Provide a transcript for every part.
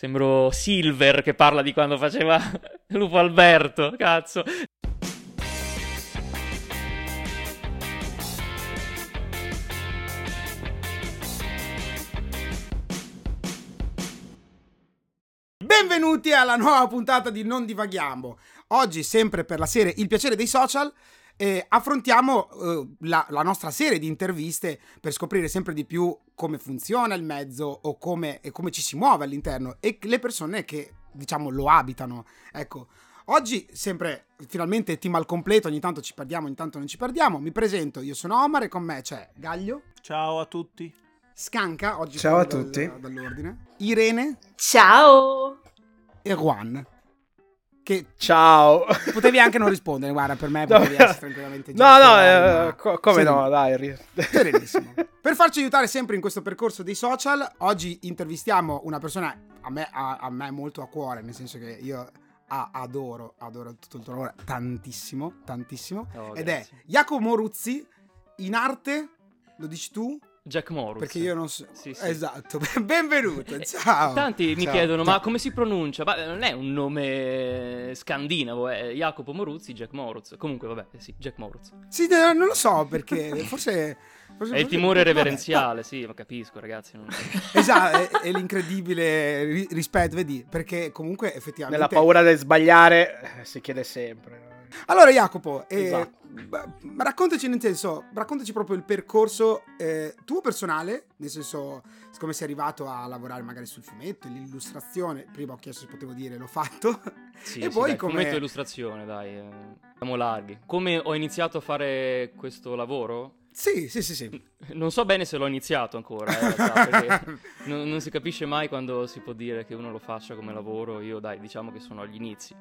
Sembro Silver che parla di quando faceva Lupo Alberto, cazzo. Benvenuti alla nuova puntata di Non Divaghiamo. Oggi, sempre per la serie Il piacere dei social, eh, affrontiamo eh, la, la, nostra serie di interviste per scoprire sempre di più come funziona il mezzo o come, e come ci si muove all'interno e le persone che, diciamo, lo abitano. Ecco, oggi sempre, finalmente, team al completo, ogni tanto ci perdiamo, ogni tanto non ci perdiamo. Mi presento, io sono Omar e con me c'è Gaglio. Ciao a tutti. Scanca, oggi Ciao a tutti. dall'ordine. Irene. Ciao. E Juan. Che Ciao. Potevi anche non rispondere, guarda, per me potevi essere tranquillamente No, no, eh, co- come no, dai. Serenissimo. per farci aiutare sempre in questo percorso dei social, oggi intervistiamo una persona a me, a, a me molto a cuore, nel senso che io a, adoro, adoro tutto il tuo lavoro tantissimo, tantissimo. Oh, ed grazie. è Jacopo Ruzzi, in arte, lo dici tu? Jack Morris. Perché io non so. Sì, sì. Esatto, benvenuto, ciao. Tanti mi Ciao. chiedono, Ciao. ma come si pronuncia? Ma non è un nome scandinavo, è Jacopo Moruzzi, Jack Moruz. Comunque, vabbè, eh sì, Jack Moruz. Sì, no, non lo so perché forse. forse È il forse- timore vabbè, reverenziale, sì, ma capisco, ragazzi. non- Esatto, è, è l'incredibile ri- rispetto, vedi? Perché comunque effettivamente... Nella paura del sbagliare eh, si chiede sempre. Allora Jacopo, eh, Esatto. raccontaci nel senso, raccontaci proprio il percorso eh, tuo personale, nel senso come sei arrivato a lavorare magari sul fumetto, l'illustrazione, prima ho chiesto se potevo dire, l'ho fatto. Sì, E sì, poi dai, come- fumetto e illustrazione, dai, eh, siamo larghi. Come ho iniziato a fare questo lavoro? sì, sì, sì, sì. Non so bene se l'ho iniziato ancora, eh, in realtà, perché non, non si capisce mai quando si può dire che uno lo faccia come lavoro. Io, dai, diciamo che sono agli inizi.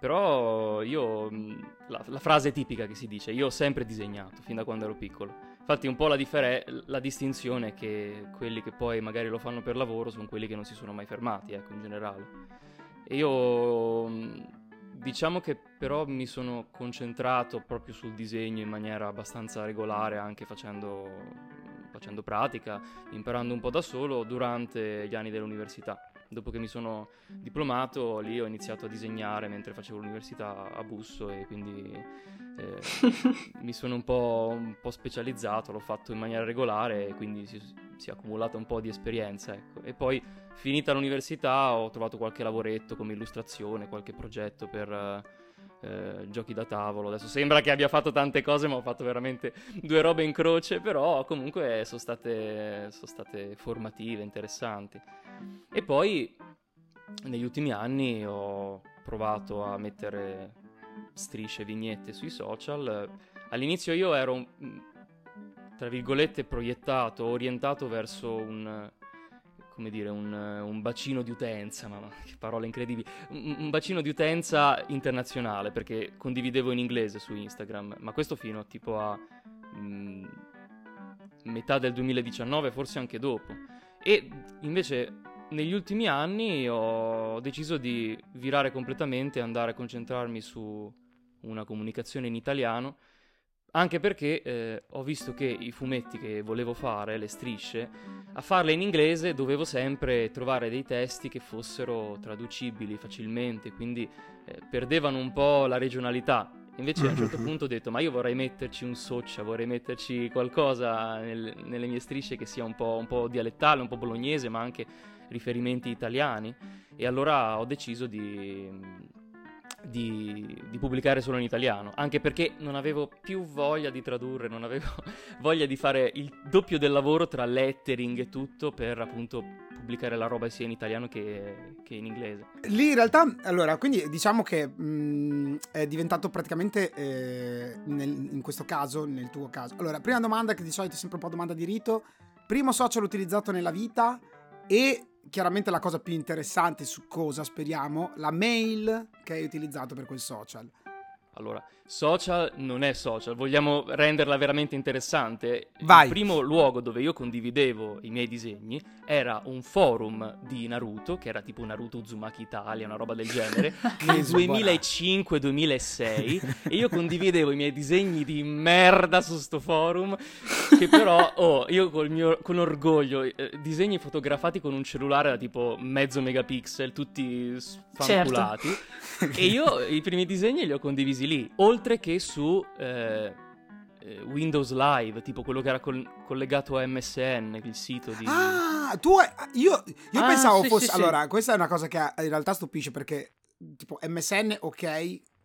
Però io, mh, la, la frase tipica che si dice, io ho sempre disegnato, fin da quando ero piccolo. Infatti un po' la, differe- la distinzione è che quelli che poi magari lo fanno per lavoro sono quelli che non si sono mai fermati, ecco, in generale. E io, mh, diciamo che però mi sono concentrato proprio sul disegno in maniera abbastanza regolare, anche facendo, facendo pratica, imparando un po' da solo durante gli anni dell'università. Dopo che mi sono diplomato, lì ho iniziato a disegnare mentre facevo l'università a Busso e quindi eh, mi sono un po', un po' specializzato, l'ho fatto in maniera regolare e quindi si, si è accumulata un po' di esperienza. Ecco. E poi, finita l'università, ho trovato qualche lavoretto come illustrazione, qualche progetto per eh, giochi da tavolo. Adesso sembra che abbia fatto tante cose, ma ho fatto veramente due robe in croce, però comunque sono state, sono state formative, interessanti. E poi negli ultimi anni ho provato a mettere strisce, vignette sui social. All'inizio io ero, mm, tra virgolette, proiettato, orientato verso un, come dire, un, un bacino di utenza, ma che parole incredibili, un, un bacino di utenza internazionale, perché condividevo in inglese su Instagram, ma questo fino tipo a mm, metà del 2019, forse anche dopo. E invece negli ultimi anni ho deciso di virare completamente e andare a concentrarmi su una comunicazione in italiano, anche perché eh, ho visto che i fumetti che volevo fare, le strisce, a farle in inglese dovevo sempre trovare dei testi che fossero traducibili facilmente, quindi eh, perdevano un po' la regionalità. Invece a un certo punto ho detto, ma io vorrei metterci un soccia, vorrei metterci qualcosa nel- nelle mie strisce che sia un po', un po' dialettale, un po' bolognese, ma anche riferimenti italiani. E allora ho deciso di, di, di pubblicare solo in italiano, anche perché non avevo più voglia di tradurre, non avevo voglia di fare il doppio del lavoro tra lettering e tutto per appunto pubblicare la roba sia in italiano che, che in inglese. Lì in realtà, allora, quindi diciamo che mh, è diventato praticamente, eh, nel- in questo caso, nel tuo caso. Allora, prima domanda, che di solito è sempre un po' domanda di rito, primo social utilizzato nella vita e chiaramente la cosa più interessante su cosa speriamo, la mail che hai utilizzato per quel social. Allora, social non è social, vogliamo renderla veramente interessante. Vai. Il primo luogo dove io condividevo i miei disegni era un forum di Naruto, che era tipo Naruto Uzumaki Italia, una roba del genere, nel 2005-2006, e io condividevo i miei disegni di merda su sto forum, che però, oh, io col mio, con orgoglio, eh, disegni fotografati con un cellulare da tipo mezzo megapixel, tutti sfanculati, e io i primi disegni li ho condivisi lì, oltre che su... eh, eh, Windows Live, tipo quello che era col- collegato a MSN, il sito di... Ah, tu hai- io, io Ah, pensavo sì, fosse sì, sì. allora, questa è una cosa che in realtà stupisce perché tipo MSN ok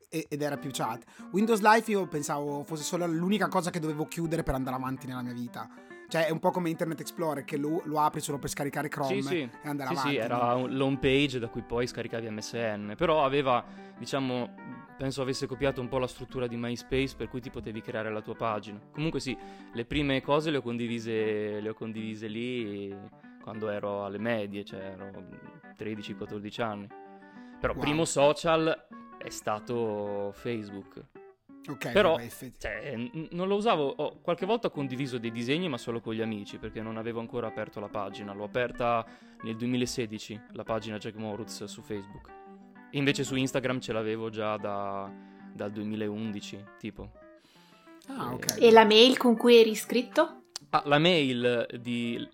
ed era più chat. Windows Live io pensavo fosse solo l'unica cosa che dovevo chiudere per andare avanti nella mia vita. Cioè è un po' come Internet Explorer che lo, lo apri solo per scaricare Chrome Sì, sì. e andare Sì, avanti. sì, era un- l'home page da cui poi scaricavi MSN, però aveva, diciamo, penso avesse copiato un po' la struttura di MySpace per cui ti potevi creare la tua pagina. Comunque sì, le prime cose le ho condivise, le ho condivise lì quando ero alle medie, cioè ero 13-14 anni. Però Wow. primo social è stato Facebook. Ok, Però, cioè, non lo usavo, ho- qualche volta ho condiviso dei disegni ma solo con gli amici perché non avevo ancora aperto la pagina, l'ho aperta nel 2016, la pagina Jack Moritz su Facebook. Invece su Instagram ce l'avevo già da- dal 2011, tipo. Ah, ok. E la mail con cui eri iscritto? Ah, la mail di-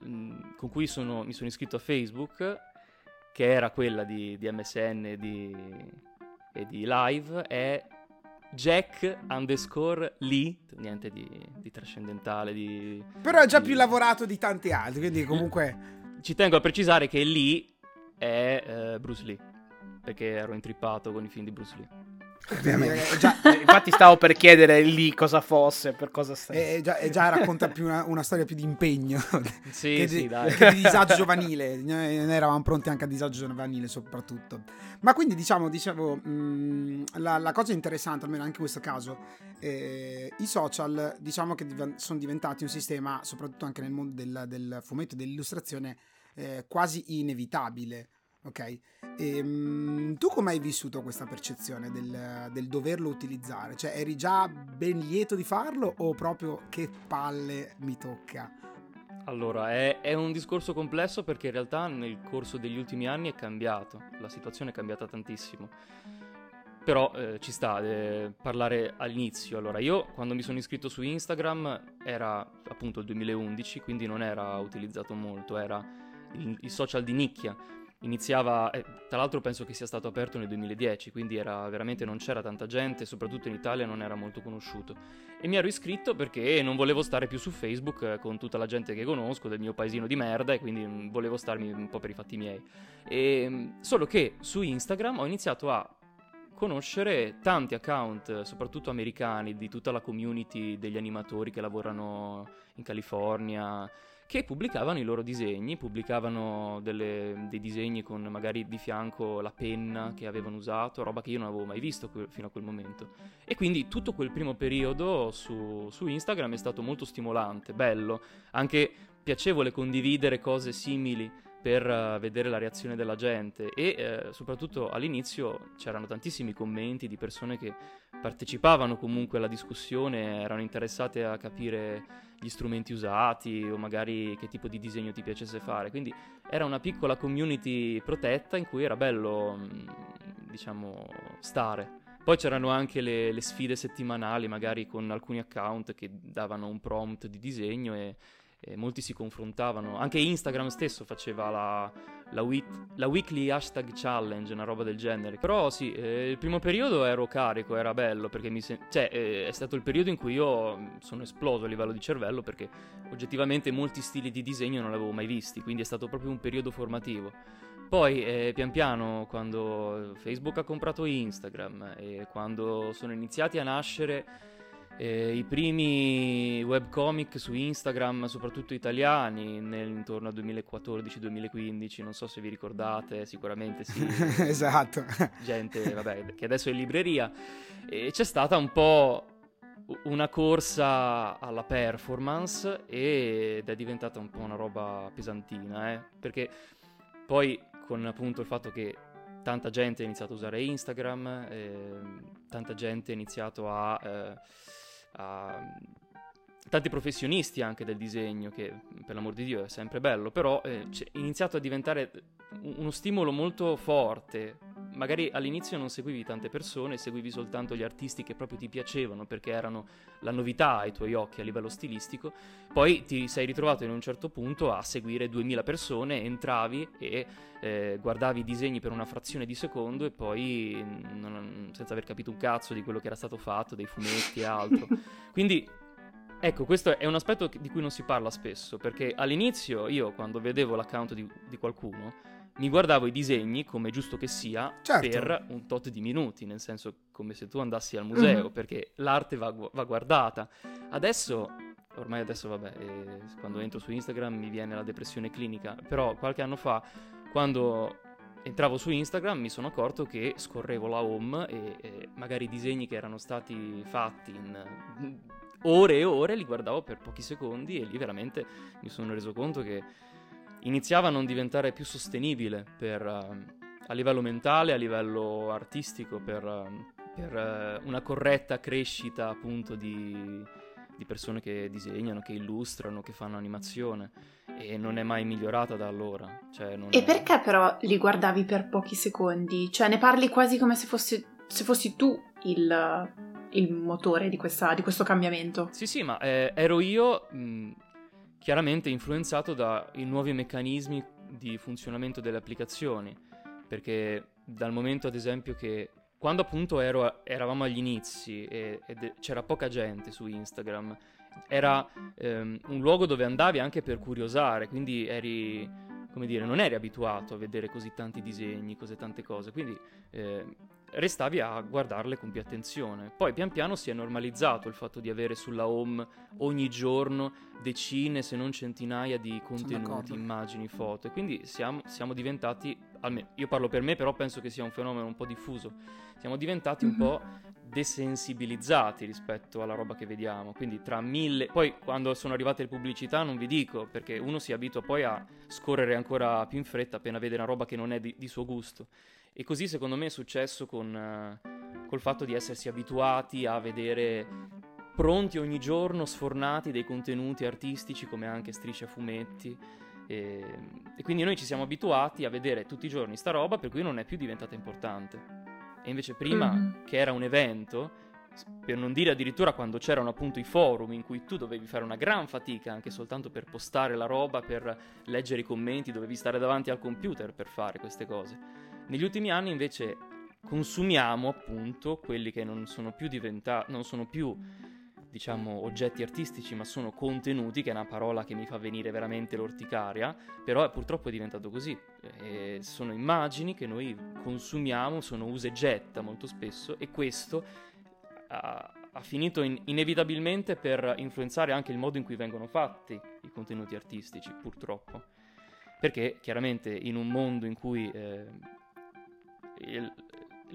con cui sono- mi sono iscritto a Facebook, che era quella di, di MSN e di, e di Live, è Jack underscore Lee, niente di, di trascendentale, di... Però è già di- più lavorato di tanti altri, quindi comunque Ci tengo a precisare che Lee è eh, Bruce Lee, perché ero intrippato con i film di Bruce Lee. eh, già, Eh, Infatti stavo per chiedere lì cosa fosse, per cosa stai. eh, già, eh, già racconta più una, una storia più di impegno Sì, che, sì, di, dai. che di disagio giovanile. Noi noi eravamo pronti anche a disagio giovanile, soprattutto. Ma quindi, diciamo, dicevo, mh, la, la cosa interessante, almeno anche in questo caso, eh, i social, diciamo che diven- sono diventati un sistema, soprattutto anche nel mondo del, del fumetto e dell'illustrazione, eh, quasi inevitabile. Ok? Ehm, tu come hai vissuto questa percezione del, del doverlo utilizzare? Cioè, eri già ben lieto di farlo o proprio che palle mi tocca? Allora, è, è un discorso complesso perché in realtà nel corso degli ultimi anni è cambiato, la situazione è cambiata tantissimo. Però eh, ci sta eh, parlare all'inizio. Allora, io quando mi sono iscritto su Instagram era appunto il 2011, quindi non era utilizzato molto, era il, il social di nicchia. Iniziava, eh, tra l'altro penso che sia stato aperto nel 2010, quindi era veramente non c'era tanta gente, soprattutto in Italia non era molto conosciuto. E mi ero iscritto perché non volevo stare più su Facebook eh, con tutta la gente che conosco del mio paesino di merda e quindi mm, volevo starmi un po' per i fatti miei. E, mm, solo che su Instagram ho iniziato a conoscere tanti account, eh, soprattutto americani, di tutta la community degli animatori che lavorano in California, che pubblicavano i loro disegni, pubblicavano delle- dei disegni con magari di fianco la penna che avevano usato, roba che io non avevo mai visto que- fino a quel momento. E quindi tutto quel primo periodo su, su Instagram è stato molto stimolante, bello, anche piacevole condividere cose simili per eh, vedere la reazione della gente e eh, soprattutto all'inizio c'erano tantissimi commenti di persone che partecipavano comunque alla discussione, erano interessate a capire gli strumenti usati o magari che tipo di disegno ti piacesse fare, quindi era una piccola community protetta in cui era bello, mh, diciamo, stare. Poi c'erano anche le, le sfide settimanali, magari con alcuni account che davano un prompt di disegno e, e molti si confrontavano. Anche Instagram stesso faceva la, la, week- la weekly hashtag challenge, una roba del genere. Però sì, eh, il primo periodo ero carico, era bello, perché mi sen- cioè, eh, è stato il periodo in cui io mh, sono esploso a livello di cervello, perché oggettivamente molti stili di disegno non li avevo mai visti, quindi è stato proprio un periodo formativo. Poi eh, pian piano quando Facebook ha comprato Instagram e quando sono iniziati a nascere eh, i primi webcomic su Instagram, soprattutto italiani, nel, intorno al 2014-2015, non so se vi ricordate, sicuramente sì. esatto. gente vabbè, che adesso è in libreria, e c'è stata un po' una corsa alla performance ed è diventata un po' una roba pesantina, eh? perché poi con appunto il fatto che tanta gente ha iniziato a usare Instagram, eh, tanta gente ha iniziato a, eh, a tanti professionisti anche del disegno, che per l'amor di Dio è sempre bello, però eh, è iniziato a diventare uno stimolo molto forte. Magari all'inizio non seguivi tante persone, seguivi soltanto gli artisti che proprio ti piacevano perché erano la novità ai tuoi occhi a livello stilistico, poi ti sei ritrovato in un certo punto a seguire 2000 persone, entravi e eh, guardavi i disegni per una frazione di secondo e poi non, senza aver capito un cazzo di quello che era stato fatto, dei fumetti e altro. Quindi Ecco, questo è un aspetto di cui non si parla spesso, perché all'inizio io quando vedevo l'account di, di qualcuno mi guardavo i disegni, come giusto che sia, certo. per un tot di minuti, nel senso come se tu andassi al museo, mm-hmm. perché l'arte va, va, guardata. Adesso, ormai adesso vabbè, eh, quando entro su Instagram mi viene la depressione clinica, però qualche anno fa, quando entravo su Instagram mi sono accorto che scorrevo la home e, e magari i disegni che erano stati fatti in ore e ore, li guardavo per pochi secondi e lì veramente mi sono reso conto che iniziava a non diventare più sostenibile per, uh, a livello mentale, a livello artistico, per, uh, per uh, una corretta crescita appunto di, di persone che disegnano, che illustrano, che fanno animazione e non è mai migliorata da allora. Cioè, e è... perché però li guardavi per pochi secondi? Cioè ne parli quasi come se fossi, se fossi tu il, il motore di, questa, di, questo cambiamento. Sì, sì, ma eh, ero io mh, chiaramente influenzato dai nuovi meccanismi di funzionamento delle applicazioni, perché dal momento ad esempio che quando appunto ero, eravamo agli inizi e, e c'era poca gente su Instagram, era ehm, un luogo dove andavi anche per curiosare, quindi eri, come dire, non eri abituato a vedere così tanti disegni, così tante cose, quindi eh, restavi a guardarle con più attenzione. Poi pian piano si è normalizzato il fatto di avere sulla home ogni giorno decine se non centinaia di contenuti, immagini, foto e quindi siamo, siamo, diventati, almeno io parlo per me però penso che sia un fenomeno un po' diffuso, siamo diventati mm-hmm. un po' desensibilizzati rispetto alla roba che vediamo, quindi tra mille... Poi quando sono arrivate le pubblicità non vi dico perché uno si abitua poi a scorrere ancora più in fretta appena vede una roba che non è di, di suo gusto. E così secondo me è successo con, uh, col fatto di essersi abituati a vedere pronti ogni giorno, sfornati dei contenuti artistici come anche strisce a fumetti. E, e, quindi noi ci siamo abituati a vedere tutti i giorni sta roba per cui non è più diventata importante. E invece prima, mm-hmm. che era un evento, per non dire addirittura quando c'erano appunto i forum in cui tu dovevi fare una gran fatica anche soltanto per postare la roba, per leggere i commenti, dovevi stare davanti al computer per fare queste cose. Negli ultimi anni invece consumiamo appunto quelli che non sono più diventati, non sono più diciamo oggetti artistici ma sono contenuti che è una parola che mi fa venire veramente l'orticaria però purtroppo è diventato così. E sono immagini che noi consumiamo sono usa e getta molto spesso e questo ha, ha finito in, inevitabilmente per influenzare anche il modo in cui vengono fatti i contenuti artistici purtroppo. Perché chiaramente in un mondo in cui eh, il,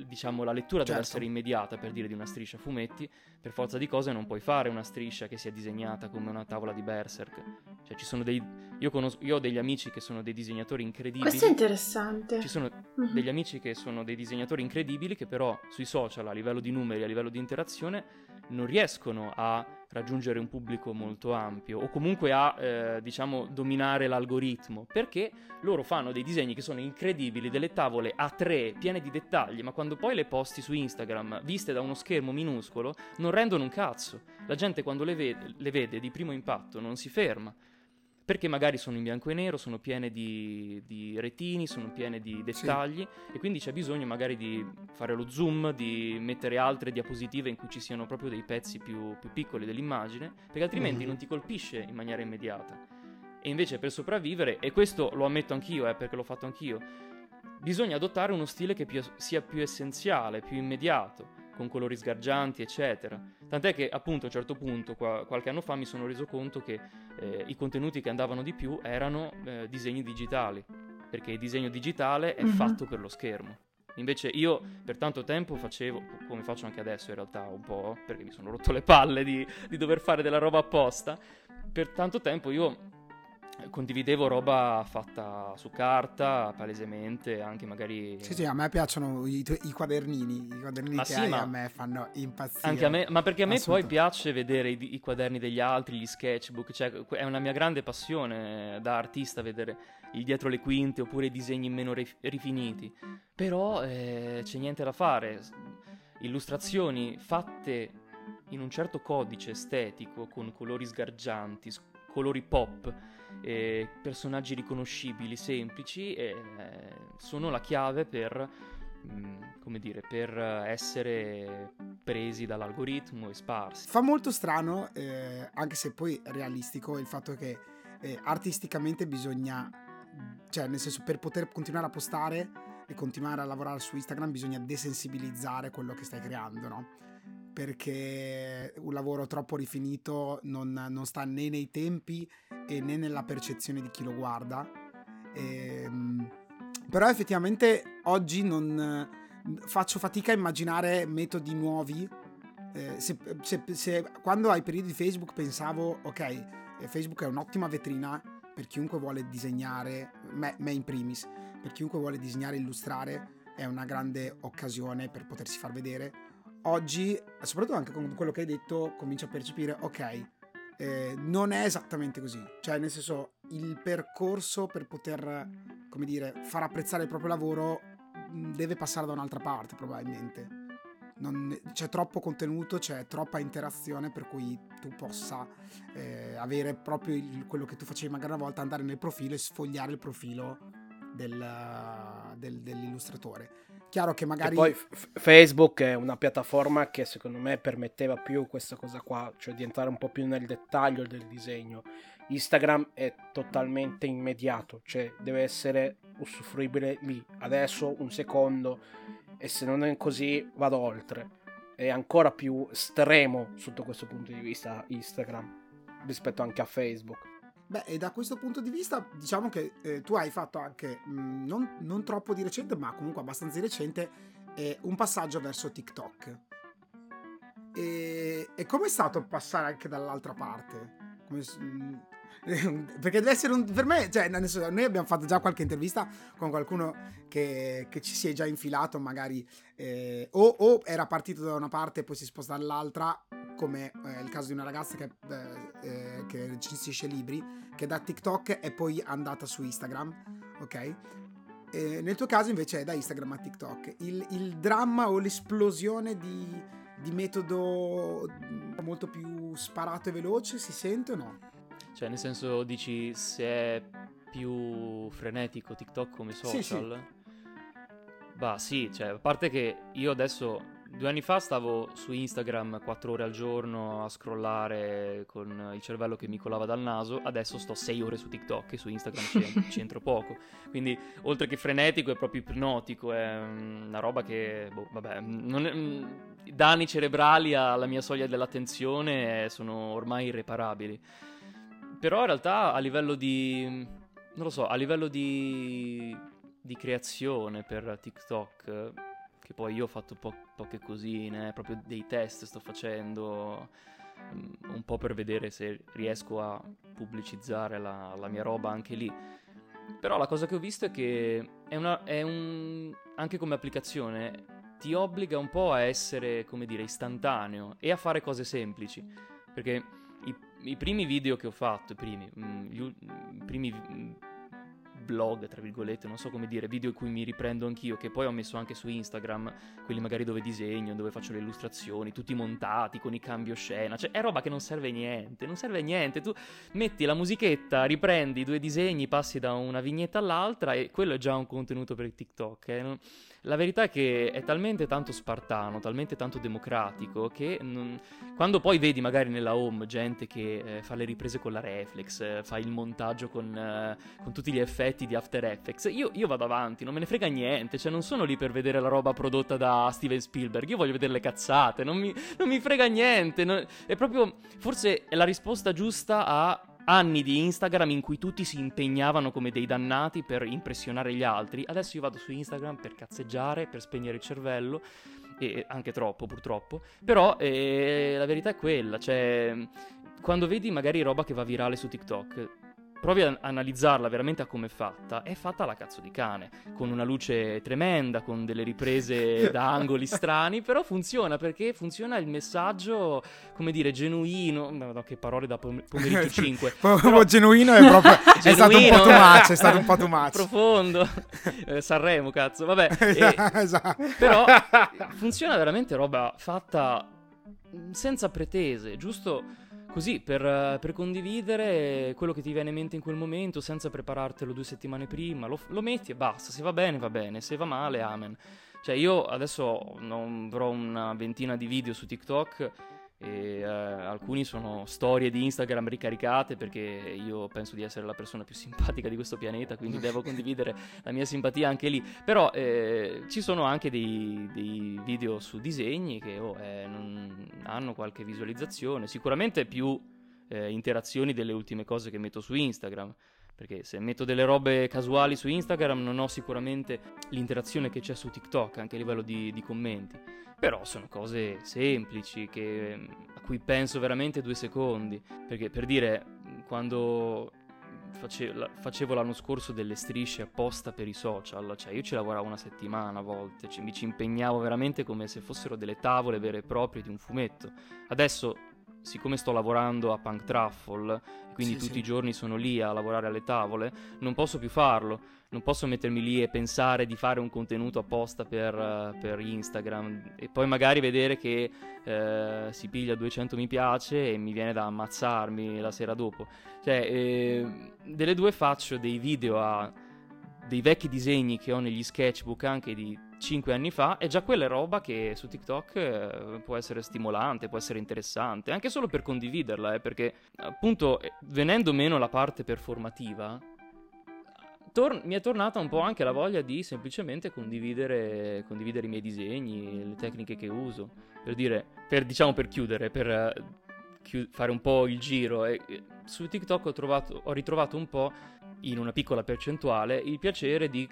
diciamo, la lettura certo. deve essere immediata per dire di una striscia fumetti, per forza di cose non puoi fare una striscia che sia disegnata come una tavola di Berserk. Cioè, ci sono dei. Io, conosco, io ho degli amici che sono dei disegnatori incredibili. Questo è interessante. Ci sono uh-huh. degli amici che sono dei disegnatori incredibili che, però, sui social, a livello di numeri, a livello di interazione, non riescono a raggiungere un pubblico molto ampio o comunque a eh, diciamo dominare l'algoritmo perché loro fanno dei disegni che sono incredibili delle tavole a tre piene di dettagli ma quando poi le posti su Instagram viste da uno schermo minuscolo non rendono un cazzo. La gente quando le vede, le vede di primo impatto non si ferma perché magari sono in bianco e nero, sono piene di, di retini, sono piene di dettagli sì. e quindi c'è bisogno magari di fare lo zoom, di mettere altre diapositive in cui ci siano proprio dei pezzi più, più piccoli dell'immagine, perché altrimenti mm-hmm. non ti colpisce in maniera immediata. E invece per sopravvivere, e questo lo ammetto anch'io, eh, perché l'ho fatto anch'io, bisogna adottare uno stile che più, sia più essenziale, più immediato con colori sgargianti, eccetera. Tant'è che appunto a un certo punto, qua, qualche anno fa, mi sono reso conto che eh, i contenuti che andavano di più erano eh, disegni digitali, perché il disegno digitale è mm-hmm. fatto per lo schermo. Invece io per tanto tempo facevo, come faccio anche adesso in realtà un po', perché mi sono rotto le palle di, di dover fare della roba apposta, per tanto tempo io condividevo roba fatta su carta, palesemente, anche magari... Sì, sì, a me piacciono i, i quadernini, i quadernini Ma che sì, hai ma- a me fanno impazzire. Anche a me, ma perché a me poi piace vedere i, i quaderni degli altri, gli sketchbook, cioè è una mia grande passione da artista vedere il dietro le quinte oppure i disegni meno rif- rifiniti. Però eh, c'è niente da fare. Illustrazioni fatte in un certo codice estetico, con colori sgargianti, colori pop, eh, personaggi riconoscibili, semplici, eh, sono la chiave per, mm, come dire, per essere presi dall'algoritmo e sparsi. Fa molto strano, eh, anche se poi realistico, il fatto che eh, artisticamente bisogna, cioè nel senso per poter continuare a postare e continuare a lavorare su Instagram bisogna desensibilizzare quello che stai creando, no? Perché un lavoro troppo rifinito non, non sta né nei tempi e né nella percezione di chi lo guarda. Ehm, però effettivamente oggi non faccio fatica a immaginare metodi nuovi eh, se, se- se- quando ai periodi di Facebook pensavo, ok, eh, Facebook è un'ottima vetrina per chiunque vuole disegnare, me, me in primis, per chiunque vuole disegnare e illustrare, è una grande occasione per potersi far vedere. Oggi, soprattutto anche con quello che hai detto, comincio a percepire, ok, eh, non è esattamente così. Cioè, nel senso, il percorso per poter, come dire, far apprezzare il proprio lavoro mh, deve passare da un'altra parte, probabilmente non- c'è troppo contenuto, c'è troppa interazione per cui tu possa eh, avere proprio il- quello che tu facevi magari una volta, andare nel profilo e sfogliare il profilo del- del- dell'illustratore. Chiaro che Che magari... poi F- Facebook è una piattaforma che secondo me permetteva più questa cosa qua, cioè di entrare un po' più nel dettaglio del disegno. Instagram è totalmente immediato, cioè deve essere usufruibile lì, adesso un secondo e se non è così vado oltre. È ancora più estremo sotto questo punto di vista Instagram rispetto anche a Facebook. Beh, e da questo punto di vista, diciamo che eh, tu hai fatto anche, mh, non, non troppo di recente, ma comunque abbastanza di recente, eh, un passaggio verso TikTok. E, e com'è stato passare anche dall'altra parte? Come mh, perché deve essere un... Per me, cioè, nel senso, noi abbiamo fatto già qualche intervista con qualcuno che, che ci si è già infilato, magari, eh, o, o era partito da una parte e poi si sposta dall'altra, come eh, il caso di una ragazza che, eh, eh, che recensisce libri, che da TikTok è poi andata su Instagram, ok? E nel tuo caso invece è da Instagram a TikTok. Il, il dramma o l'esplosione di, di metodo molto più sparato e veloce si sente o no? Cioè, nel senso, dici se è più frenetico TikTok come Sì, social? Bah, sì, cioè, a parte che io adesso, due anni fa stavo su Instagram quattro ore al giorno a scrollare con il cervello che mi colava dal naso, adesso sto sei ore su TikTok e su Instagram ci, ci entro poco. Quindi, oltre che frenetico, è proprio ipnotico, è mm, una roba che, boh, vabbè, non è- mm, danni cerebrali alla mia soglia dell'attenzione sono ormai irreparabili. Però in realtà a livello di... non lo so, a livello di, di creazione per TikTok, che poi io ho fatto po- poche cosine, proprio dei test sto facendo, mm, un po' per vedere se riesco a pubblicizzare la, la mia roba anche lì. Però la cosa che ho visto è che è, una, è un... anche come applicazione ti obbliga un po' a essere, come dire, istantaneo e a fare cose semplici. Perché i, primi video che ho fatto, i primi, mm, gli ul- i primi mm, blog, tra virgolette, non so come dire, video in cui mi riprendo anch'io, che poi ho messo anche su Instagram, quelli magari dove disegno, dove faccio le illustrazioni, tutti montati con i cambio scena, cioè è roba che non serve a niente, non serve a niente, tu metti la musichetta, riprendi i due disegni, passi da una vignetta all'altra e quello è già un contenuto per TikTok. eh, La verità è che è talmente tanto spartano, talmente tanto democratico che non- quando poi vedi magari nella home gente che eh, fa le riprese con la reflex, eh, fa il montaggio con, eh, con tutti gli effetti di After Effects, io, io vado avanti, non me ne frega niente, cioè non sono lì per vedere la roba prodotta da Steven Spielberg, io voglio vedere le cazzate, non mi, non mi frega niente, non- è proprio, forse è la risposta giusta a anni di Instagram in cui tutti si impegnavano come dei dannati per impressionare gli altri. Adesso io vado su Instagram per cazzeggiare, per spegnere il cervello, e anche troppo purtroppo. Però eh, la verità è quella, cioè quando vedi magari roba che va virale su TikTok, provi a analizzarla veramente a come è fatta, è fatta alla cazzo di cane, con una luce tremenda, con delle riprese da angoli strani, però funziona perché funziona il messaggio, come dire, genuino, no, no che parole da pom- pomeriggio 5. Proprio genuino è proprio è stato un po' too much, è stato un po' too much. Profondo. Eh, Sanremo, cazzo, vabbè. E, esatto. però funziona veramente roba fatta senza pretese, giusto così per, per, condividere quello che ti viene in mente in quel momento senza preparartelo due settimane prima. Lo, lo, metti e basta. Se va bene, va bene. Se va male, amen. Cioè, io adesso avrò una ventina di video su TikTok e eh, alcuni sono storie di Instagram ricaricate perché io penso di essere la persona più simpatica di questo pianeta, quindi devo condividere la mia simpatia anche lì. Però eh, ci sono anche dei, dei, video su disegni che oh, eh, hanno qualche visualizzazione, sicuramente più eh, interazioni delle ultime cose che metto su Instagram. Perché se metto delle robe casuali su Instagram non ho sicuramente l'interazione che c'è su TikTok, anche a livello di, di commenti. Però sono cose semplici che, a cui penso veramente due secondi. Perché per dire, quando facevo, l'anno scorso delle strisce apposta per i social, cioè io ci lavoravo una settimana a volte, cioè mi ci impegnavo veramente come se fossero delle tavole vere e proprie di un fumetto. Adesso siccome sto lavorando a Punk Truffle, quindi sì, tutti sì. i giorni sono lì a lavorare alle tavole, non posso più farlo. Non posso mettermi lì e pensare di fare un contenuto apposta per, uh, per Instagram e poi magari vedere che uh, si piglia 200 mi piace e mi viene da ammazzarmi la sera dopo. Cioè, eh, delle due faccio dei video a dei vecchi disegni che ho negli sketchbook anche di 5 anni fa e già quella è roba che su TikTok eh, può essere stimolante, può essere interessante, anche solo per condividerla, eh, perché appunto eh, venendo meno la parte performativa, tor- mi è tornata un po' anche la voglia di semplicemente condividere, condividere i miei disegni, le tecniche che uso, per dire, per, diciamo per chiudere, per eh, chi- fare un po' il giro. E, su TikTok ho, trovato, ho ritrovato un po' in una piccola percentuale il piacere di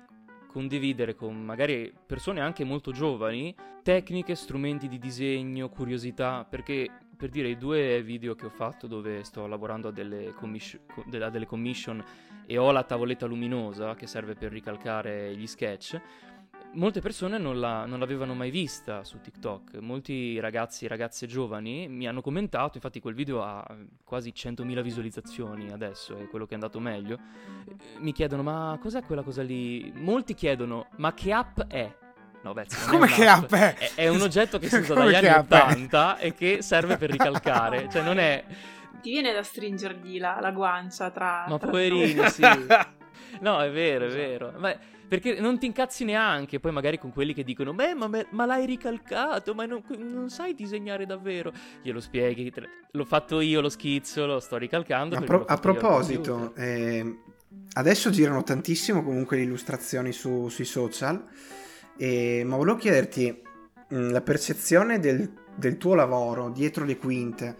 condividere con magari persone anche molto giovani tecniche, strumenti di disegno, curiosità, perché per dire i due video che ho fatto dove sto lavorando a delle, commission, a delle commission e ho la tavoletta luminosa che serve per ricalcare gli sketch, molte persone non, la, non, l'avevano mai vista su TikTok. Molti ragazzi e ragazze giovani mi hanno commentato, infatti quel video ha quasi 100.000 visualizzazioni adesso, è quello che è andato meglio. Mi chiedono, ma cos'è quella cosa lì? Molti chiedono, ma che app è? No, beh, Come che app è? è? È un oggetto che si usa dagli anni 80 e che serve per ricalcare, cioè non è... Ti viene da stringergli la, la guancia tra... Ma tra poverini, sì. No, è vero, è vero. Ma perché non ti incazzi neanche poi magari con quelli che dicono Beh ma, ma l'hai ricalcato Ma non, non, sai disegnare davvero Glielo spieghi L'ho fatto io lo schizzo Lo sto ricalcando A, pro- a proposito eh, Adesso girano tantissimo comunque le illustrazioni su, sui social eh, Ma volevo chiederti mh, La percezione del, del, tuo lavoro Dietro le quinte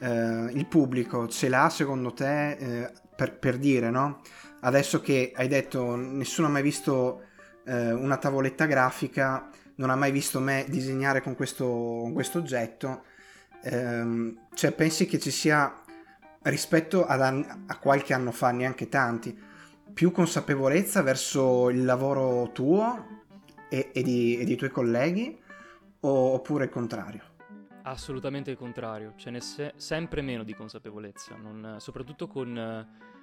eh, Il pubblico ce l'ha secondo te eh, per, per dire no? Adesso che hai detto nessuno ha mai visto eh, una tavoletta grafica, non ha mai visto me disegnare con questo, con questo oggetto, ehm, cioè pensi che ci sia rispetto an- a qualche anno fa, neanche tanti, più consapevolezza verso il lavoro tuo e, e, di, e dei tuoi colleghi o, oppure il contrario? Assolutamente il contrario, ce n'è se- sempre meno di consapevolezza, non, soprattutto con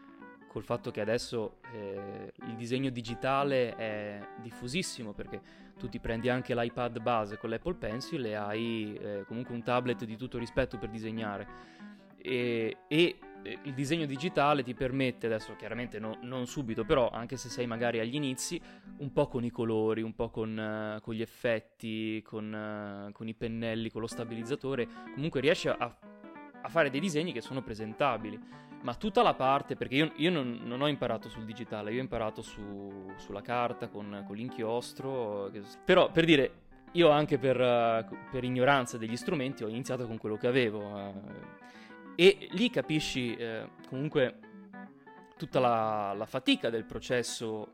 col fatto che adesso eh, il disegno digitale è diffusissimo perché tu ti prendi anche l'iPad base con l'Apple Pencil e hai eh, comunque un tablet di tutto rispetto per disegnare. E, e il disegno digitale ti permette, adesso chiaramente no, non subito, però anche se sei magari agli inizi, un po' con i colori, un po' con, uh, con gli effetti, con, uh, con, i pennelli, con lo stabilizzatore, comunque riesci a, a fare dei disegni che sono presentabili ma tutta la parte, perché io, io non, non, ho imparato sul digitale, io ho imparato su, sulla carta con, con l'inchiostro, che, però per dire, io anche per, per, ignoranza degli strumenti ho iniziato con quello che avevo uh, e lì capisci uh, comunque tutta la, la fatica del processo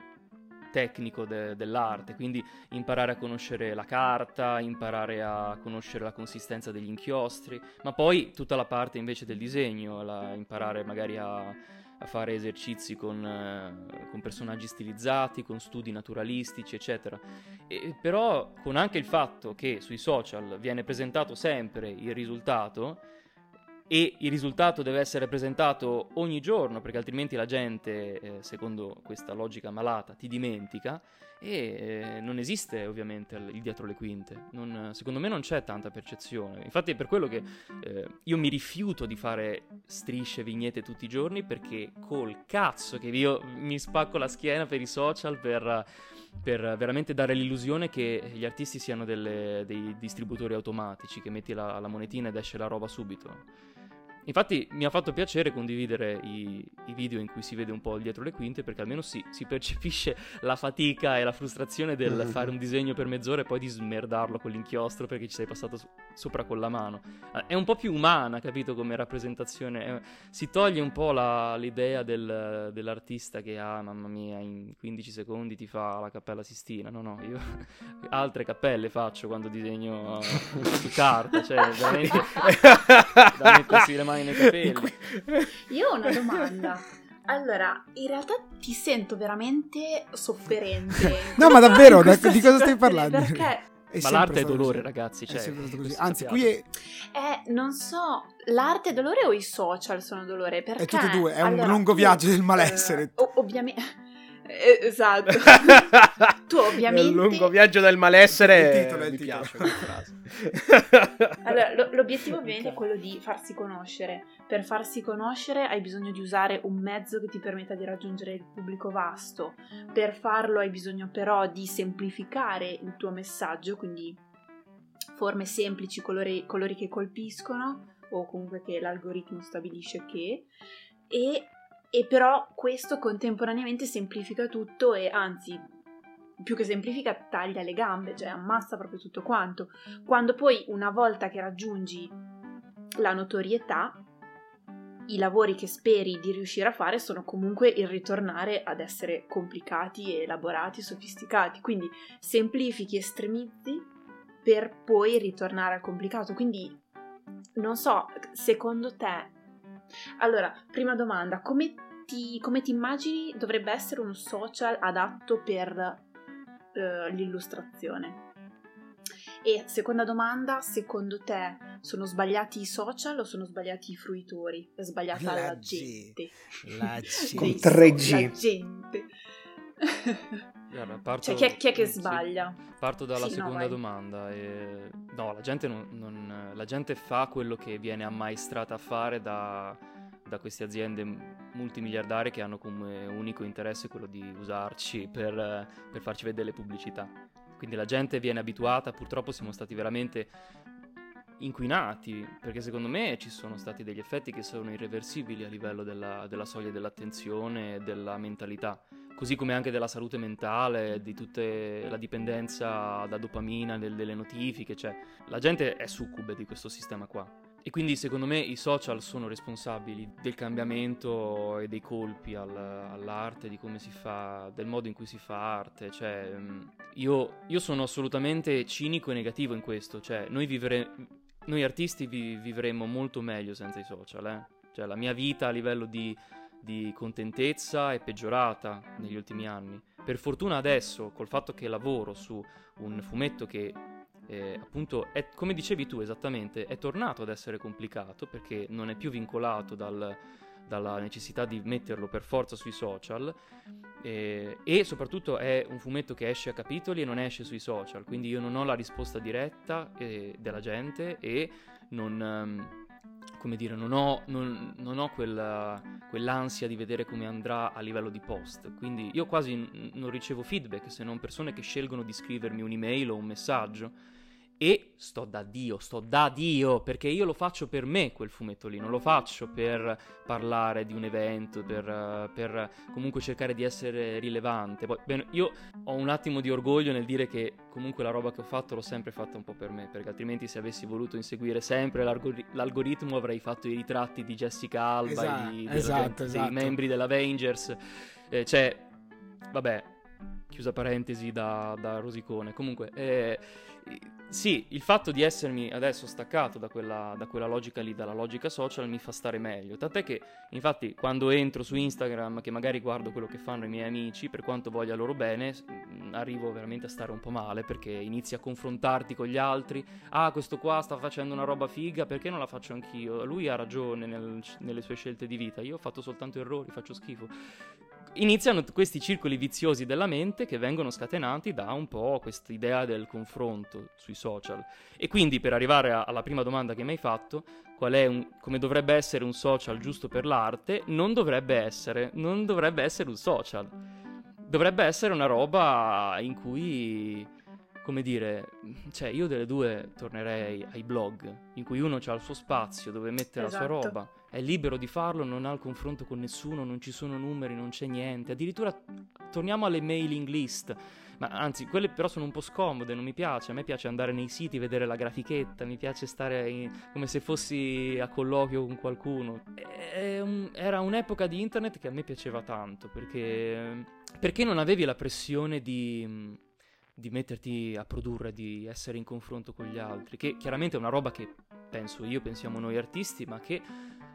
tecnico de- dell'arte, quindi imparare a conoscere la carta, imparare a conoscere la consistenza degli inchiostri, ma poi tutta la parte invece del disegno, la- imparare magari a a fare esercizi con, eh, con, personaggi stilizzati, con studi naturalistici, eccetera. E, però con anche il fatto che sui social viene presentato sempre il risultato e il risultato deve essere presentato ogni giorno perché altrimenti la gente, eh, secondo questa logica malata, ti dimentica e eh, non esiste ovviamente il dietro le quinte. Non, secondo me non c'è tanta percezione. Infatti è per quello che eh, io mi rifiuto di fare strisce, vignette tutti i giorni perché col cazzo che io mi spacco la schiena per i social per, per veramente dare l'illusione che gli artisti siano delle, dei distributori automatici, che metti la, la monetina ed esce la roba subito. Infatti mi ha fatto piacere condividere i, i, video in cui si vede un po' dietro le quinte perché almeno si, si percepisce la fatica e la frustrazione del mm-hmm. fare un disegno per mezz'ora e poi di smerdarlo con l'inchiostro perché ci sei passato so- sopra con la mano. Eh, è un po' più umana, capito, come rappresentazione. Eh, si toglie un po' la, l'idea del, dell'artista che, ah, mamma mia, in 15 secondi ti fa la cappella Sistina. No, no, io altre cappelle faccio quando disegno su carta, cioè veramente da mettersi le mani nei capelli. Io ho una domanda. Allora, in realtà ti sento veramente sofferente. no, ma davvero, da, di cosa stai parlando? Perché è ma l'arte è dolore, così. ragazzi. Cioè, è così. Anzi, qui è. Eh, non so, l'arte è dolore o i social sono dolore? Perché. È tutte e due, è allora, un lungo viaggio del malessere. Uh, ovviamente. Eh, esatto. tu ovviamente... Il lungo viaggio del malessere il titolo, il mi titolo. piace allora, lo, l'obiettivo ovviamente è quello di farsi conoscere. Per farsi conoscere hai bisogno di usare un mezzo che ti permetta di raggiungere il pubblico vasto. Per farlo hai bisogno però di semplificare il tuo messaggio, quindi forme semplici, colori, colori che colpiscono o comunque che l'algoritmo stabilisce che e e però questo contemporaneamente semplifica tutto e anzi più che semplifica taglia le gambe, cioè ammassa proprio tutto quanto. Quando poi una volta che raggiungi la notorietà, i lavori che speri di riuscire a fare sono comunque il ritornare ad essere complicati, elaborati, sofisticati. Quindi semplifichi, estremizzi per poi ritornare al complicato. Quindi non so, secondo te allora, prima domanda, come ti, come ti immagini dovrebbe essere un social adatto per uh, l'illustrazione? E seconda domanda, secondo te sono sbagliati i social o sono sbagliati i fruitori? È sbagliata la, la gente. La gente. Con 3G. La gente. Guarda, parto, cioè, chi è, chi è che sbaglia? Sì, parto dalla sì, seconda no, domanda. E... No, la gente, non, non, la gente fa quello che viene ammaestrata a fare da, da queste aziende multimiliardarie che hanno come unico interesse quello di usarci per, per farci vedere le pubblicità. Quindi la gente viene abituata, purtroppo siamo stati veramente inquinati, perché secondo me ci sono stati degli effetti che sono irreversibili a livello della, della soglia dell'attenzione e della mentalità così come anche della salute mentale, di tutta la dipendenza da dopamina, del, delle notifiche, cioè la gente è succube di questo sistema qua. E quindi secondo me i social sono responsabili del cambiamento e dei colpi al, all'arte, di come si fa, del modo in cui si fa arte. Cioè, mm, io, io sono assolutamente cinico e negativo in questo. Cioè, noi, vivere, noi artisti vi, vivremmo molto meglio senza i social. Eh? Cioè, la mia vita a livello di di contentezza è peggiorata negli ultimi anni. Per fortuna adesso, col fatto che lavoro su un fumetto che eh, appunto è, come dicevi tu esattamente, è tornato ad essere complicato perché non è più vincolato dal, dalla necessità di metterlo per forza sui social eh, e soprattutto è un fumetto che esce a capitoli e non esce sui social, quindi io non ho la risposta diretta eh, della gente e non... Um, come dire, non ho, non, non ho quella, quell'ansia di vedere come andrà a livello di post. Quindi io quasi n- non ricevo feedback se non persone che scelgono di scrivermi un'email o un messaggio e sto da Dio, sto da Dio, perché io lo faccio per me quel fumetto lì, non lo faccio per parlare di un evento, per, per comunque cercare di essere rilevante. Poi, bene, io ho un attimo di orgoglio nel dire che comunque la roba che ho fatto l'ho sempre fatta un po' per me, perché altrimenti se avessi voluto inseguire sempre l'algoritmo avrei fatto i ritratti di Jessica Alba esatto, e di, esatto, dei esatto. membri dell'Avengers. Eh, cioè, vabbè, chiusa parentesi da, da Rosicone. Comunque, eh, sì, il fatto di essermi adesso staccato da quella, da quella, logica lì, dalla logica social, mi fa stare meglio. Tant'è che, infatti, quando entro su Instagram, che magari guardo quello che fanno i miei amici, per quanto voglia loro bene, arrivo veramente a stare un po' male perché inizi a confrontarti con gli altri. Ah, questo qua sta facendo una roba figa, perché non la faccio anch'io? Lui ha ragione nel, nelle sue scelte di vita, io ho fatto soltanto errori, faccio schifo iniziano questi circoli viziosi della mente che vengono scatenati da un po' questa idea del confronto sui social. E quindi per arrivare a, alla prima domanda che mi hai fatto, qual è un, come dovrebbe essere un social giusto per l'arte, non dovrebbe essere, non dovrebbe essere un social. Dovrebbe essere una roba in cui come dire, cioè io delle due tornerei ai blog, in cui uno ha il suo spazio dove mette esatto. la sua esatto. roba, è libero di farlo, non ha il confronto con nessuno, non ci sono numeri, non c'è niente. Addirittura torniamo alle mailing list. Ma anzi, quelle però sono un po' scomode, non mi piace. A me piace andare nei siti, vedere la grafichetta, mi piace stare in... come se fossi a colloquio con qualcuno. Un... Era un'epoca di internet che a me piaceva tanto, perché, perché non avevi la pressione di di metterti a produrre, di essere in confronto con gli altri, che chiaramente è una roba che penso io, pensiamo noi artisti, ma che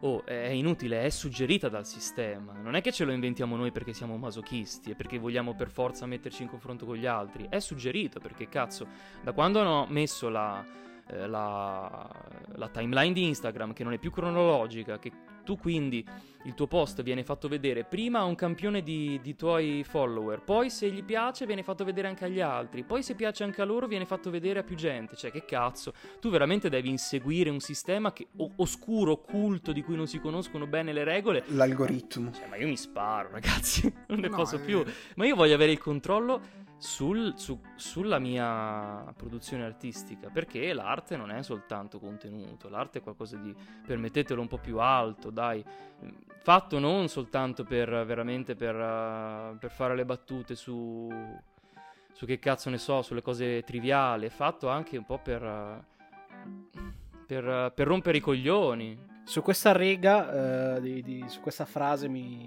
oh, è inutile, è suggerita dal sistema. Non è che ce lo inventiamo noi perché siamo masochisti e perché vogliamo per forza metterci in confronto con gli altri, è suggerito perché cazzo, da quando hanno messo la, eh, la, la timeline di Instagram che non è più cronologica, che tu quindi il tuo post viene fatto vedere prima a un campione di, di, tuoi follower, poi se gli piace viene fatto vedere anche agli altri, poi se piace anche a loro viene fatto vedere a più gente. Cioè, che cazzo, tu veramente devi inseguire un sistema che, o, oscuro, occulto, di cui non si conoscono bene le regole. L'algoritmo. Cioè, ma io mi sparo, ragazzi, non ne no, posso più. Ma io voglio avere il controllo sul, su, sulla mia produzione artistica, perché l'arte non è soltanto contenuto, l'arte è qualcosa di, permettetelo, un po' più alto, dai, fatto non soltanto per veramente per, uh, per fare le battute su, su che cazzo ne so, sulle cose triviali, fatto anche un po' per, uh, per, per rompere i coglioni. Su questa riga, di, di, su questa frase mi,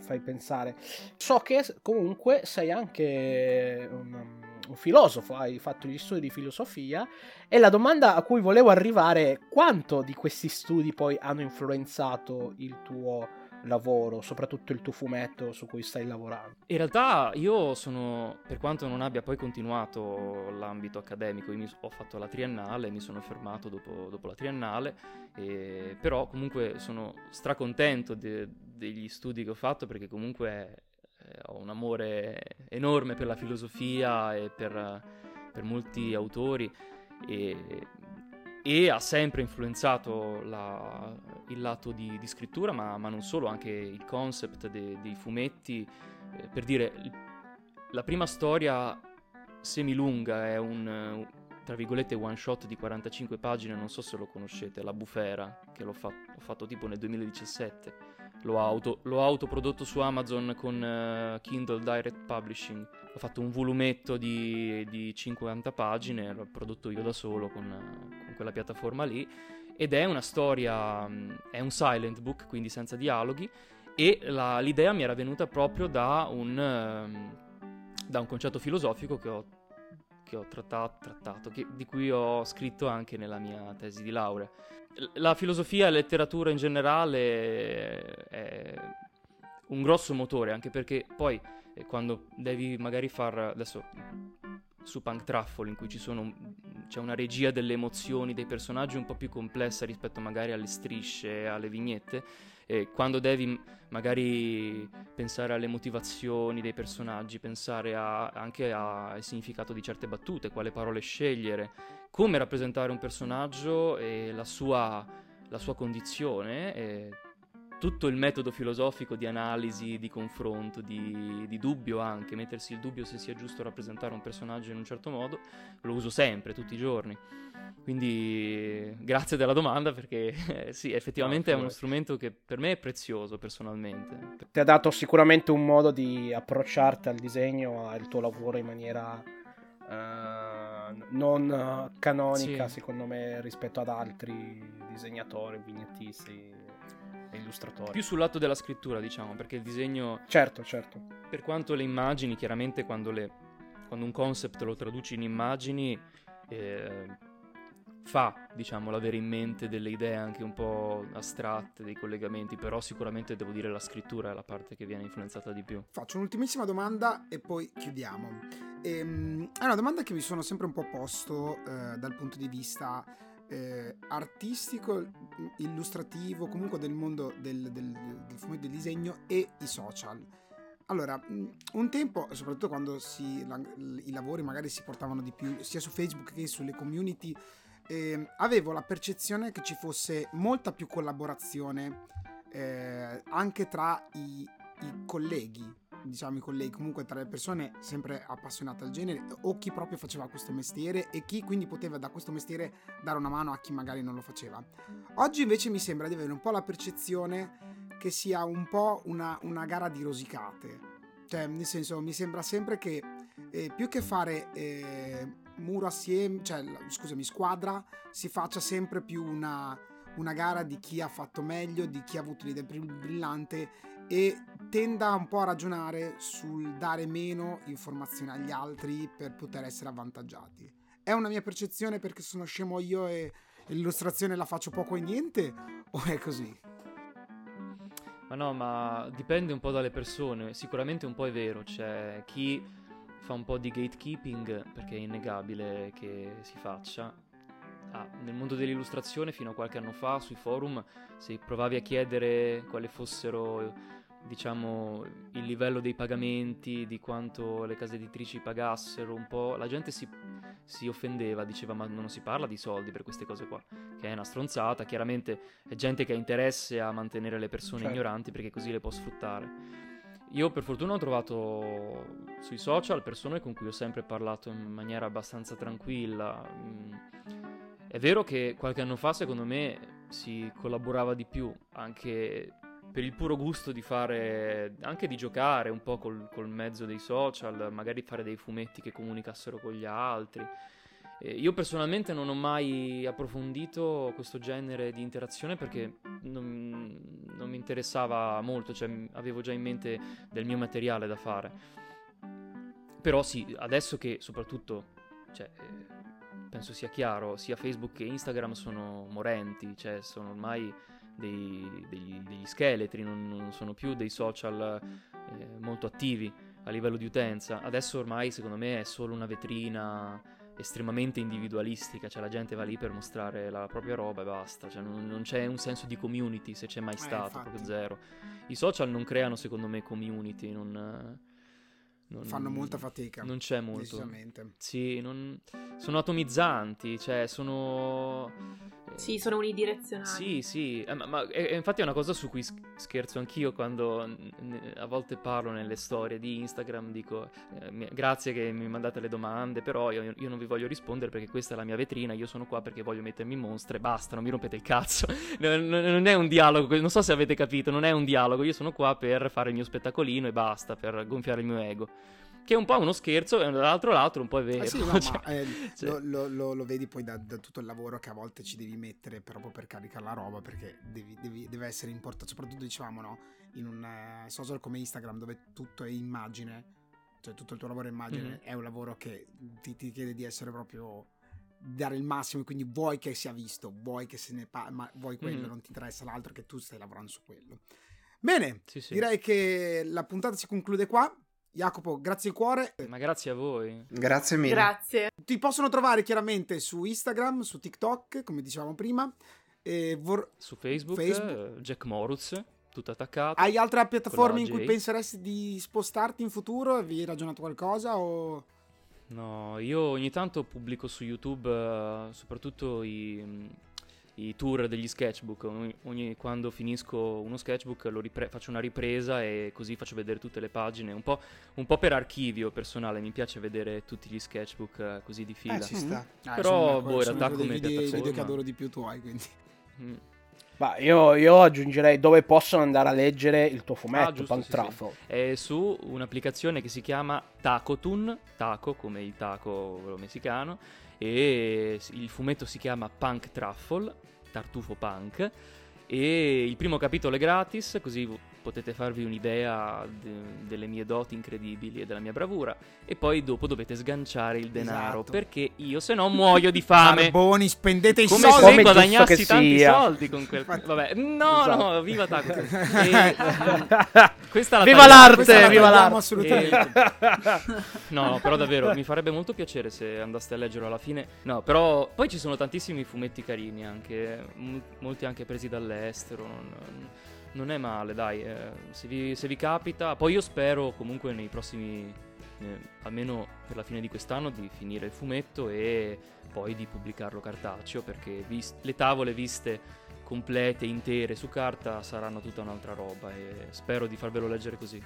fai pensare. So che comunque sei anche un, un, filosofo, hai fatto gli studi di filosofia e la domanda a cui volevo arrivare è quanto di questi studi poi hanno influenzato il tuo lavoro, soprattutto il tuo fumetto su cui stai lavorando? In realtà io sono, per quanto non abbia poi continuato l'ambito accademico, io ho fatto la triennale, mi sono fermato dopo, dopo la triennale, e, però comunque sono stracontento de, degli studi che ho fatto perché comunque eh, ho un amore enorme per la filosofia e per, per molti autori e e ha sempre influenzato la, il lato di, di scrittura, ma, ma, non solo, anche il concept de, dei fumetti. Eh, per dire, la prima storia semilunga è un, tra virgolette, one shot di 45 pagine, non so se lo conoscete, La Bufera, che l'ho, fa- l'ho fatto tipo nel 2017. L'ho, auto, l'ho autoprodotto su Amazon con uh, Kindle Direct Publishing. Ho fatto un volumetto di, di 50 pagine, l'ho prodotto io da solo con, uh, con quella piattaforma lì. Ed è una storia, um, è un silent book, quindi senza dialoghi. E la, l'idea mi era venuta proprio da un, uh, da un concetto filosofico che ho, che ho trattato, trattato che, di cui ho scritto anche nella mia tesi di laurea. La filosofia e la letteratura in generale è un grosso motore, anche perché poi eh, quando devi magari far adesso su Punk Truffle in cui sono, c'è una regia delle emozioni dei personaggi un po' più complessa rispetto magari alle strisce, alle vignette, e quando devi magari pensare alle motivazioni dei personaggi, pensare a, anche al significato di certe battute, quale parole scegliere, come rappresentare un personaggio e la sua, la sua condizione. E tutto il metodo filosofico di analisi, di confronto, di, di, dubbio anche, mettersi il dubbio se sia giusto rappresentare un personaggio in un certo modo, lo uso sempre, tutti i giorni. Quindi grazie della domanda perché eh, sì, effettivamente no, è uno strumento che per me è prezioso personalmente. Ti ha dato sicuramente un modo di approcciarti al disegno, al tuo lavoro in maniera... Uh non canonica, sì. secondo me, rispetto ad altri disegnatori, vignettisti. Illustratori. Più sul lato della scrittura, diciamo, perché il disegno, Certo, certo. per quanto le immagini, chiaramente quando, le- quando un concept lo traduci in immagini, eh, fa, diciamo, l'avere in mente delle idee anche un po' astratte, dei collegamenti, però sicuramente devo dire la scrittura è la parte che viene influenzata di più. Faccio un'ultimissima domanda e poi chiudiamo. Ehm, è una domanda che mi sono sempre un po' posto eh, dal punto di vista eh, artistico, illustrativo, comunque del mondo del, del, del del disegno e i social. Allora, mh, un tempo, soprattutto quando si- la- i lavori magari si portavano di più sia su Facebook che sulle community, ehm, avevo la percezione che ci fosse molta più collaborazione eh, anche tra i, i colleghi, diciamo i colleghi, comunque tra le persone sempre appassionate al genere o chi proprio faceva questo mestiere e chi quindi poteva da questo mestiere dare una mano a chi magari non lo faceva. Oggi invece mi sembra di avere un po' la percezione che sia un po' una, una gara di rosicate. Cioè, nel senso, mi sembra sempre che eh, più che fare eh, muro assieme, cioè, scusami, squadra, si faccia sempre più una, una gara di chi ha fatto meglio, di chi ha avuto l'idea più brillante e tenda un po' a ragionare sul dare meno informazioni agli altri per poter essere avvantaggiati. È una mia percezione perché sono scemo io e l'illustrazione la faccio poco e niente o è così? Ma no, ma dipende un po' dalle persone. Sicuramente un po' è vero, c'è chi fa un po' di gatekeeping, perché è innegabile che si faccia. Ah, nel mondo dell'illustrazione, fino a qualche anno fa, sui forum, se provavi a chiedere quali fossero, diciamo, il livello dei pagamenti, di quanto le case editrici pagassero, un po', la gente si, si offendeva, diceva ma non si parla di soldi per queste cose qua, che è una stronzata, chiaramente è gente che ha interesse a mantenere le persone Certo. ignoranti perché così le può sfruttare. Io per fortuna ho trovato sui social persone con cui ho sempre parlato in maniera abbastanza tranquilla. Mm, È vero che qualche anno fa secondo me si collaborava di più, anche per il puro gusto di fare, anche di giocare un po' col, col mezzo dei social, magari fare dei fumetti che comunicassero con gli altri. Eh, Io personalmente non ho mai approfondito questo genere di interazione perché non, non mi interessava molto, cioè avevo già in mente del mio materiale da fare. Però sì, adesso che soprattutto, cioè, eh, penso sia chiaro, sia Facebook che Instagram sono morenti, cioè sono ormai dei- degli, degli scheletri, non, non sono più dei social eh, molto attivi a livello di utenza. Adesso ormai secondo me è solo una vetrina estremamente individualistica, cioè la gente va lì per mostrare la propria roba e basta, cioè non, non c'è un senso di community se c'è mai Eh, stato, infatti. proprio zero. I social non creano secondo me community, non... non- Fanno molta fatica. Non c'è molto. Decisamente. Sì, non- sono atomizzanti, cioè sono... Sì, sono unidirezionali. Sì, sì, eh, ma, ma è- è infatti è una cosa su cui sch- scherzo anch'io quando n- n- a volte parlo nelle storie di Instagram, dico eh, mi- grazie che mi mandate le domande, però io, io non vi voglio rispondere perché questa è la mia vetrina, io sono qua perché voglio mettermi in mostre, basta, non mi rompete il cazzo, non- non è un dialogo, non so se avete capito, non è un dialogo, io sono qua per fare il mio spettacolino e basta, per gonfiare il mio ego. Che è un po' uno scherzo e dall'altro l'alro un po' è vero. Eh sì, no, cioè, ma eh, sì. lo, lo- lo- lo vedi poi da, da tutto il lavoro che a volte ci devi mettere proprio per caricare la roba perché devi- devi- deve essere importante, soprattutto diciamo no, in un eh, social come Instagram dove tutto è immagine, cioè tutto il tuo lavoro è immagine, Mhm. è un lavoro che ti, ti chiede di essere proprio dare il massimo, quindi vuoi che sia visto, vuoi che se ne parli, ma vuoi quello, Mhm. non ti interessa l'altro che tu stai lavorando su quello. Bene, Sì, sì. direi che la puntata si conclude qua. Jacopo, grazie di cuore. Ma grazie a voi. Grazie mille. Grazie. Ti possono trovare chiaramente su Instagram, su TikTok, come dicevamo prima. E vor- Su Facebook, Facebook. eh, Jack Moruz, tutto attaccato. Hai altre piattaforme in cui penseresti di spostarti in futuro? Vi hai ragionato qualcosa? O... No, io ogni tanto pubblico su YouTube eh, soprattutto i, i tour degli sketchbook. Ogni, ogni- quando finisco uno sketchbook lo ripre- faccio una ripresa e così faccio vedere tutte le pagine. Un po', un po' per archivio personale, mi piace vedere tutti gli sketchbook eh, così di fila. Eh, ci sta. Ah, Però, boh, in realtà come video, i video piattaforma- che adoro di più tuoi, quindi... Mm. Ma io, io aggiungerei dove possono andare a leggere il tuo fumetto, Ah, giusto, sì, sì. È su un'applicazione che si chiama Tacotun, taco come il taco quello messicano, e il fumetto si chiama Punk Truffle, tartufo punk, E il primo capitolo è gratis, così potete farvi un'idea de- delle mie doti incredibili e della mia bravura. E poi dopo dovete sganciare il denaro, Esatto. perché io se no muoio di fame. Barboni, spendete i Come soldi. se Come guadagnassi giusto che tanti sia. soldi con quel... Vabbè, no, Esatto. no, viva Taco. E, questa la Viva l'arte, Questa la viva l'arte. assolutamente. No, però davvero mi farebbe molto piacere se andaste a leggerlo alla fine. No, però poi ci sono tantissimi fumetti carini anche, m- molti anche presi dall'estero. Non, non è male, dai, eh, se, vi, se vi capita. Poi io spero comunque nei prossimi, eh, almeno per la fine di quest'anno, di finire il fumetto e poi di pubblicarlo cartaceo perché vis- le tavole viste complete, intere su carta saranno tutta un'altra roba e spero di farvelo leggere così.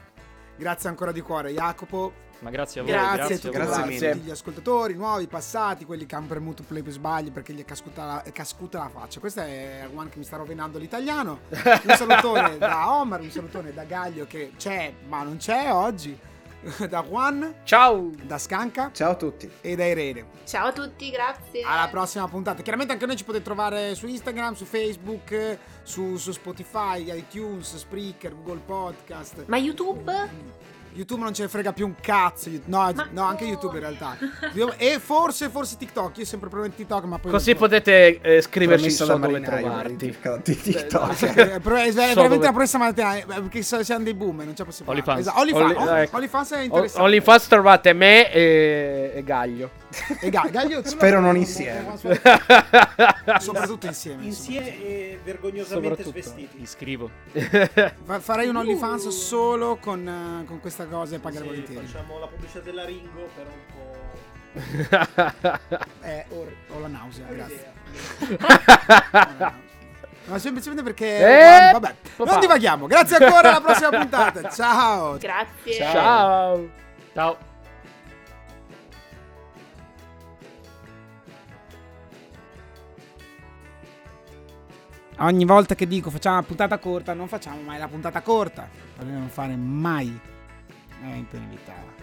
Grazie ancora di cuore, Jacopo. Ma grazie a voi, Grazie, grazie, a. Grazie grazie a tutti gli ascoltatori, nuovi, passati, quelli che hanno premuto play per sbagli perché gli è cascuta la, è cascuta la faccia. Questo è Juan che mi sta rovinando l'italiano. Un salutone da Omar, un salutone da Gaglio che c'è ma non c'è oggi, da Juan, Ciao. da Scanca Ciao a tutti. e da Irene. Ciao a tutti, grazie. Alla prossima puntata. Chiaramente anche noi ci potete trovare su Instagram, su Facebook, su, su Spotify, iTunes, Spreaker, Google Podcast. Ma YouTube? YouTube non ce ne frega più un cazzo. No, Ma- no, anche YouTube in realtà. E forse, forse TikTok. Io sempre provato TikTok, ma poi. Così potete eh, scriverci Promesso so da dove trovarti. di TikTok. Eh, è, veramente dove- la prossima mattina eh, perché so- siamo dei boomer, non possiamo fare. OnlyFans. Esatto, OnlyFans, Only- oh, ecco. OnlyFans è interessante. OnlyFans trovate me e, e Gaglio. E Ga- Gaglio, Spero non insieme. Soprattutto insieme. Insieme insomma. e vergognosamente svestiti. Mi iscrivo. Fa- Farei un OnlyFans solo con, con questa cosa e pagare Sì, volentieri. facciamo la pubblicità della Ringo per un po'. Eh, or- ho la nausea, grazie. Ma semplicemente perché. Eh, vabbè, papà. non divaghiamo. Grazie ancora, alla prossima puntata. Ciao. Grazie. Ciao. Ciao. Ogni volta che dico facciamo una puntata corta, non facciamo mai la puntata corta. Dobbiamo fare mai. È inevitabile.